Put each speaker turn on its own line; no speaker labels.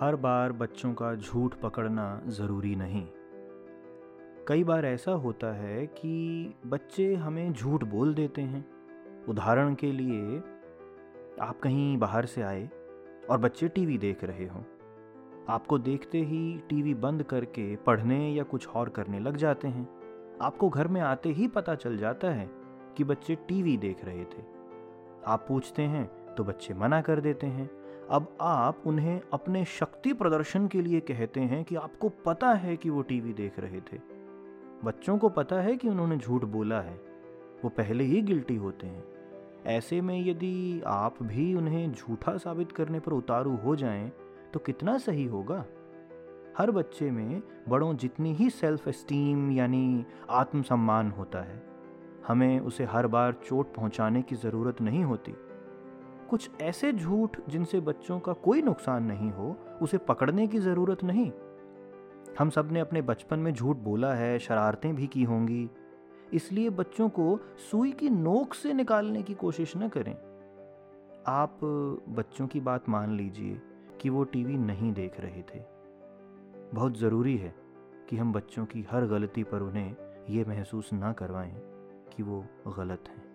हर बार बच्चों का झूठ पकड़ना ज़रूरी नहीं। कई बार ऐसा होता है कि बच्चे हमें झूठ बोल देते हैं। उदाहरण के लिए, आप कहीं बाहर से आए और बच्चे टीवी देख रहे हों। आपको देखते ही टीवी बंद करके पढ़ने या कुछ और करने लग जाते हैं। आपको घर में आते ही पता चल जाता है कि बच्चे टीवी देख रहे थे। आप पूछते हैं तो बच्चे मना कर देते हैं। अब आप उन्हें अपने शक्ति प्रदर्शन के लिए कहते हैं कि आपको पता है कि वो टीवी देख रहे थे। बच्चों को पता है कि उन्होंने झूठ बोला है। वो पहले ही गिल्टी होते हैं। ऐसे में यदि आप भी उन्हें झूठा साबित करने पर उतारू हो जाएँ तो कितना सही होगा? हर बच्चे में बड़ों जितनी ही सेल्फ एस्टीम यानी आत्मसम्मान होता है, हमें उसे हर बार चोट पहुँचाने की ज़रूरत नहीं होती। कुछ ऐसे झूठ जिनसे बच्चों का कोई नुकसान नहीं हो, उसे पकड़ने की ज़रूरत नहीं। हम सबने अपने बचपन में झूठ बोला है, शरारतें भी की होंगी। इसलिए बच्चों को सुई की नोक से निकालने की कोशिश न करें। आप बच्चों की बात मान लीजिए कि वो टीवी नहीं देख रहे थे। बहुत ज़रूरी है कि हम बच्चों की हर गलती पर उन्हें ये महसूस ना करवाएँ कि वो गलत हैं।